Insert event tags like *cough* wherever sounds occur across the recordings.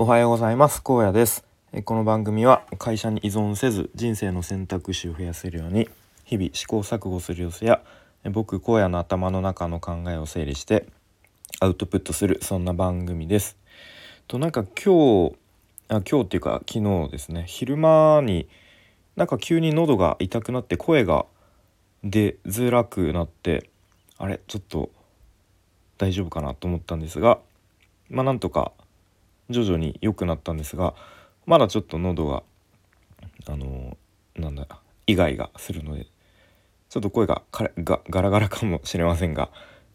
おはようございます。高野です。この番組は会社に依存せず人生の選択肢を増やせるように日々試行錯誤する様子や僕荒野の頭の中の考えを整理してアウトプットするそんな番組です。となんか今日あ今日っていうか昨日ですね。昼間になんか急に喉が痛くなって声が出づらくなってあれちょっと大丈夫かなと思ったんですがまあなんとか徐々に良くなったんですがまだちょっと喉があのなんだイガイガするのでちょっと声がガラガラかもしれませんが、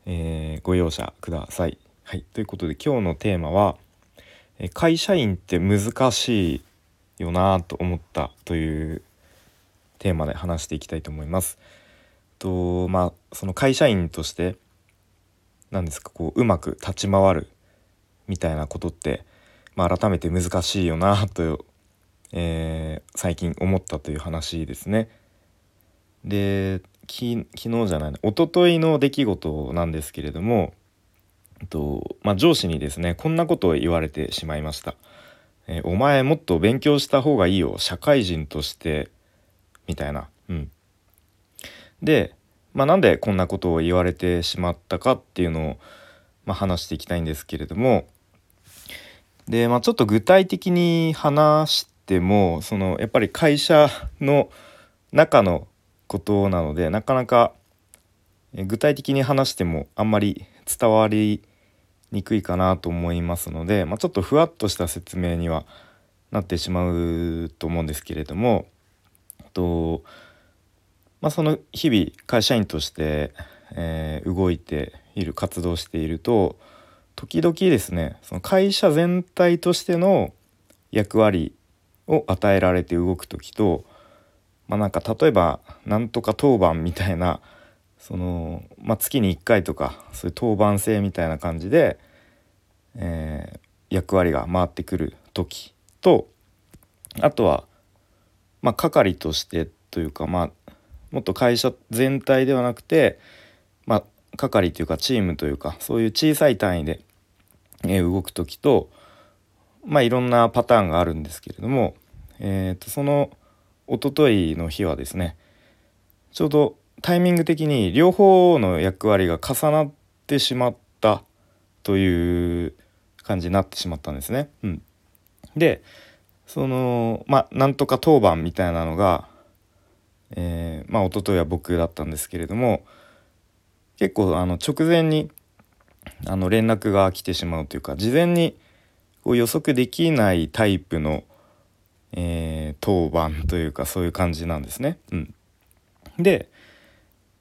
えー、ご容赦ください。はい、ということで今日のテーマは「会社員って難しいよな」と思ったというテーマで話していきたいと思います。とまあその会社員として何ですかこううまく立ち回るみたいなことって、まあ、改めて難しいよなと、えー、最近思ったという話ですね。で昨日じゃないな一昨日の出来事なんですけれども、とまあ、上司にですねこんなことを言われてしまいました。えー、お前もっと勉強した方がいいよ社会人としてみたいな。うん、で、まあ、なんでこんなことを言われてしまったかっていうのを、まあ、話していきたいんですけれどもで、まあ、ちょっと具体的に話してもそのやっぱり会社の中のことなのでなかなか具体的に話してもあんまり伝わりにくいかなと思いますので、まあ、ちょっとふわっとした説明にはなってしまうと思うんですけれどもとまあ、その日々会社員として、えー、動いている活動していると時々ですねその会社全体としての役割を与えられて動く時と、まあ、なんか例えばなんとか当番みたいなその、まあ、月に1回とかそういう当番制みたいな感じで、えー、役割が回ってくる時とあとは、まあ、係としてというかまあもっと会社全体ではなくてまあ係というかチームというかそういう小さい単位で、え、動く時とまあいろんなパターンがあるんですけれども、えーと、そのおとといの日はですねちょうどタイミング的に両方の役割が重なってしまったという感じになってしまったんですね。うん、でそのまあなんとか当番みたいなのがえー、まあ一昨日は僕だったんですけれども結構あの直前にあの連絡が来てしまうというか事前にこう予測できないタイプの、えー、当番というかそういう感じなんですね。うん、で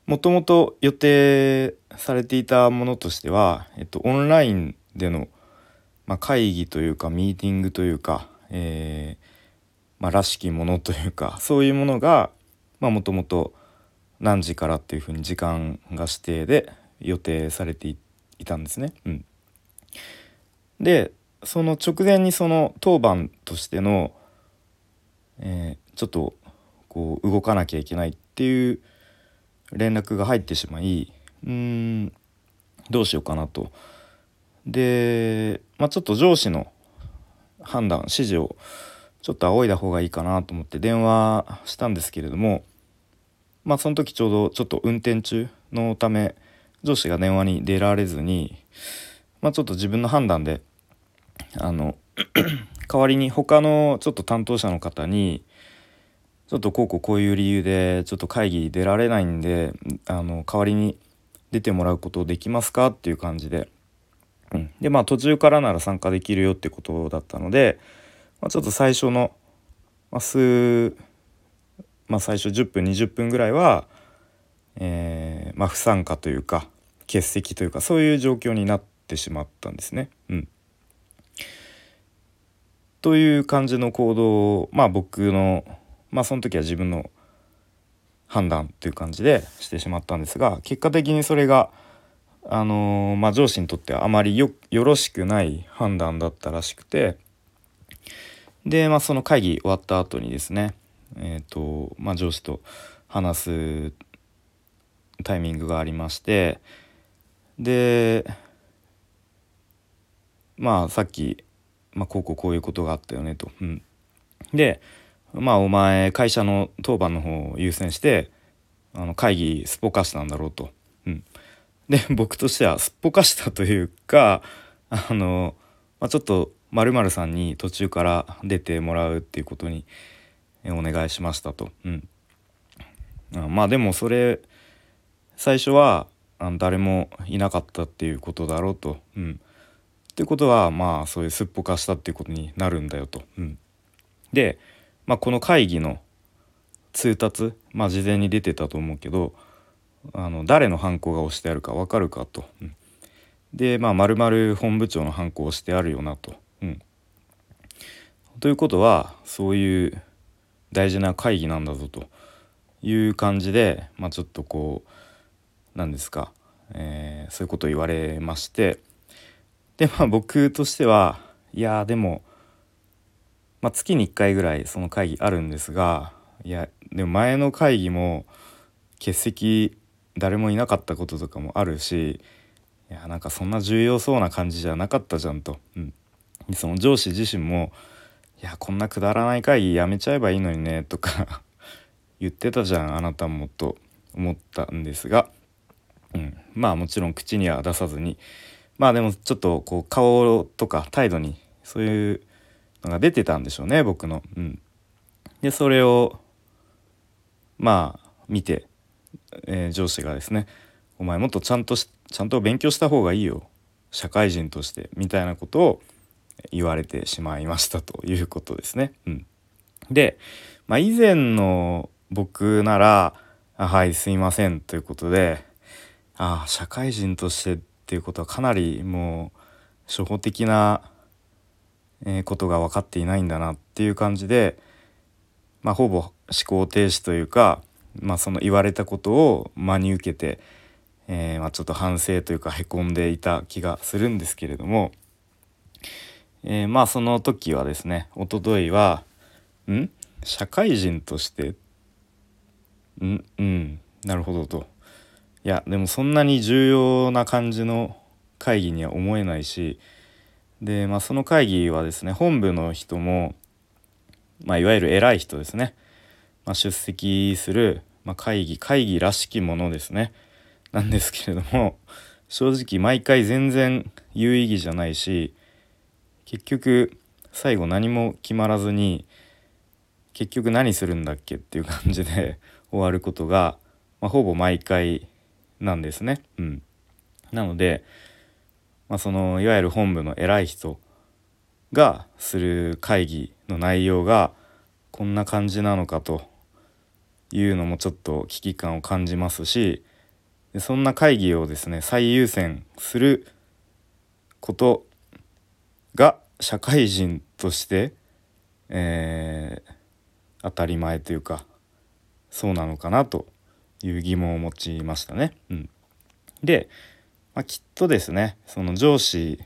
もともと予定されていたものとしては、えっと、オンラインでの、まあ、会議というかミーティングというか、えーまあ、らしきものというかそういうものがもともと何時からっていうふうに時間が指定で予定されていいたんですね。うん、でその直前にその当番としての、えー、ちょっとこう動かなきゃいけないっていう連絡が入ってしまいうーんどうしようかなと。で、まあ、ちょっと上司の判断指示をちょっと仰いだ方がいいかなと思って電話したんですけれどもまあその時ちょうどちょっと運転中のため上司が電話に出られずにまあちょっと自分の判断であの *clears throat* 代わりに他のちょっと担当者の方にちょっとこうこうこういう理由でちょっと会議出られないんであの代わりに出てもらうことできますか？っていう感じで、うん、でまあ途中からなら参加できるよってことだったので、まあ、ちょっと最初の、まあ、数まあ、最初10分20分ぐらいは、えー、まあ、不参加というか欠席というかそういう状況になってしまったんですね。うん、という感じの行動をまあ僕のまあその時は自分の判断という感じでしてしまったんですが結果的にそれがあのー、まあ、上司にとってはあまりよろしくない判断だったらしくてで、まあ、その会議終わった後にですねえーとまあ、上司と話すタイミングがありましてでまあさっきまあ、こうこうこういうことがあったよねと。うん、でまあお前会社の当番の方を優先してあの会議すっぽかしたんだろうと。うん、で *laughs* 僕としてはすっぽかしたというかあの、まあ、ちょっとまるさんに途中から出てもらうっていうことにお願いしましたと。うん、まあでもそれ最初はあの誰もいなかったっていうことだろうと。うん、ってことはまあそういうすっぽかしたっていうことになるんだよと。うん、で、まあ、この会議の通達まあ事前に出てたと思うけどあの誰のハンコが押してあるか分かるかと。うん、でまあまる本部長のハンコを押してあるよなと。うん、ということはそういう大事な会議なんだぞという感じで、まあ、ちょっとこう何ですか、えー、そういうことを言われまして。でまあ僕としてはいやでも、まあ、月に1回ぐらいその会議あるんですがいやでも前の会議も欠席誰もいなかったこととかもあるしいやなんかそんな重要そうな感じじゃなかったじゃんと、うん、その上司自身も「いやこんなくだらない会議やめちゃえばいいのにね」とか *laughs* 言ってたじゃんあなたもと思ったんですが。うん、まあもちろん口には出さずに。まあでもちょっとこう顔とか態度にそういうのが出てたんでしょうね僕の。うん、でそれをまあ見て、えー、上司がですね「お前もっとちゃんとちゃんと勉強した方がいいよ。社会人として」みたいなことを言われてしまいましたということですね。うん、で、まあ、以前の僕なら「はいすいません」ということでああ社会人としてっていうことはかなりもう初歩的なことが分かっていないんだなっていう感じで、まあ、ほぼ思考停止というか、まあ、その言われたことを真に受けて、えー、まあ、ちょっと反省というかへこんでいた気がするんですけれども、えー、まあその時はですねおとといは「ん？社会人として？ん？うん。なるほど」と。いやでもそんなに重要な感じの会議には思えないしで、まあ、その会議はですね本部の人も、まあ、いわゆる偉い人ですね、まあ、出席する、まあ、会議会議らしきものですね。なんですけれども正直毎回全然有意義じゃないし結局最後何も決まらずに結局何するんだっけっていう感じで終わることが、まあ、ほぼ毎回なんですね。うん、なので、まあ、そのいわゆる本部の偉い人がする会議の内容がこんな感じなのかというのもちょっと危機感を感じますしでそんな会議をですね最優先することが社会人として、えー、当たり前というかそうなのかなという疑問を持ちましたね。うん、で、まあ、きっとですねその上司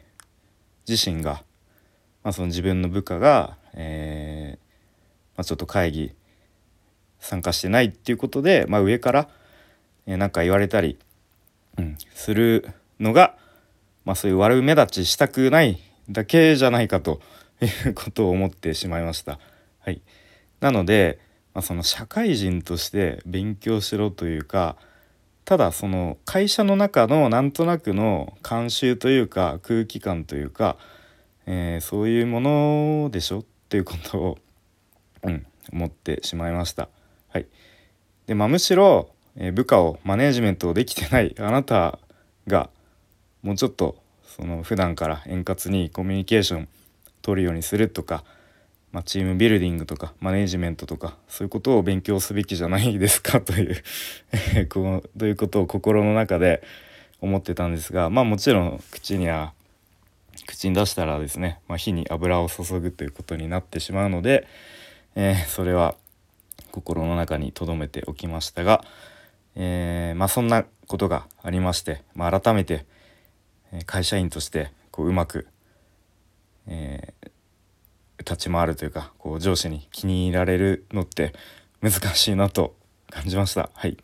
自身が、まあ、その自分の部下が、えーまあ、ちょっと会議参加してないっていうことで、ま、上から何、えー、か言われたり、うん、するのが、ま、そういう悪目立ちしたくないだけじゃないかということを思ってしまいました。はい、なので、まあ、その社会人として勉強しろというかただその会社の中のなんとなくの慣習というか空気感というか、えー、そういうものでしょっていうことを、うん、思ってしまいました。はい、でまあ、むしろ、え、部下をマネージメントできてない *laughs* あなたがもうちょっとその普段から円滑にコミュニケーション取るようにするとかまあ、チームビルディングとかマネージメントとかそういうことを勉強すべきじゃないですか *laughs* という *laughs* こうということを心の中で思ってたんですがまあもちろん口には口に出したらですね、まあ、火に油を注ぐということになってしまうので、えー、それは心の中に留めておきましたが、えー、まあ、そんなことがありまして、まあ、改めて会社員としてこううまく、えー立ち回るというかこう上司に気に入られるのって難しいなと感じました。はい、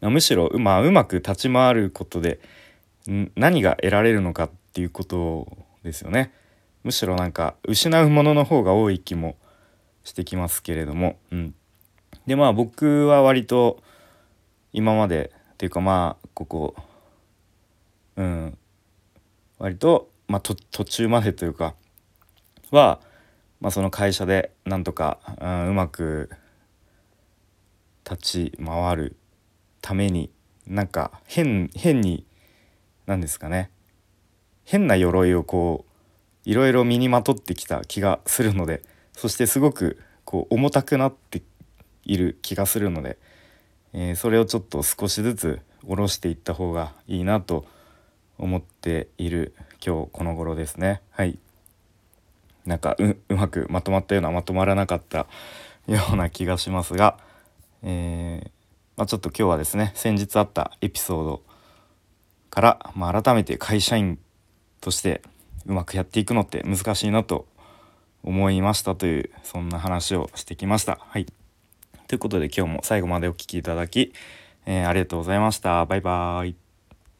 むしろ、まあ、うまく立ち回ることで何が得られるのかっていうことですよね。むしろなんか失うものの方が多い気もしてきますけれども、うん、でまあ僕は割と今までっていうかまあここうん割と、まあ、途中までというかは、まあ、その会社でなんとか、うん、うまく立ち回るためになんか変変に何ですかね。変な鎧をこういろいろ身にまとってきた気がするのでそしてすごくこう重たくなっている気がするので、えー、それをちょっと少しずつ下ろしていった方がいいなと思っている今日この頃ですね。はい。なんかうまくまとまったようなまとまらなかったような気がしますが、えー、まあ、ちょっと今日はですね先日あったエピソードから、まあ、改めて会社員としてうまくやっていくのって難しいなと思いましたというそんな話をしてきました。はいということで今日も最後までお聴きいただき、えー、ありがとうございました。バイバーイ。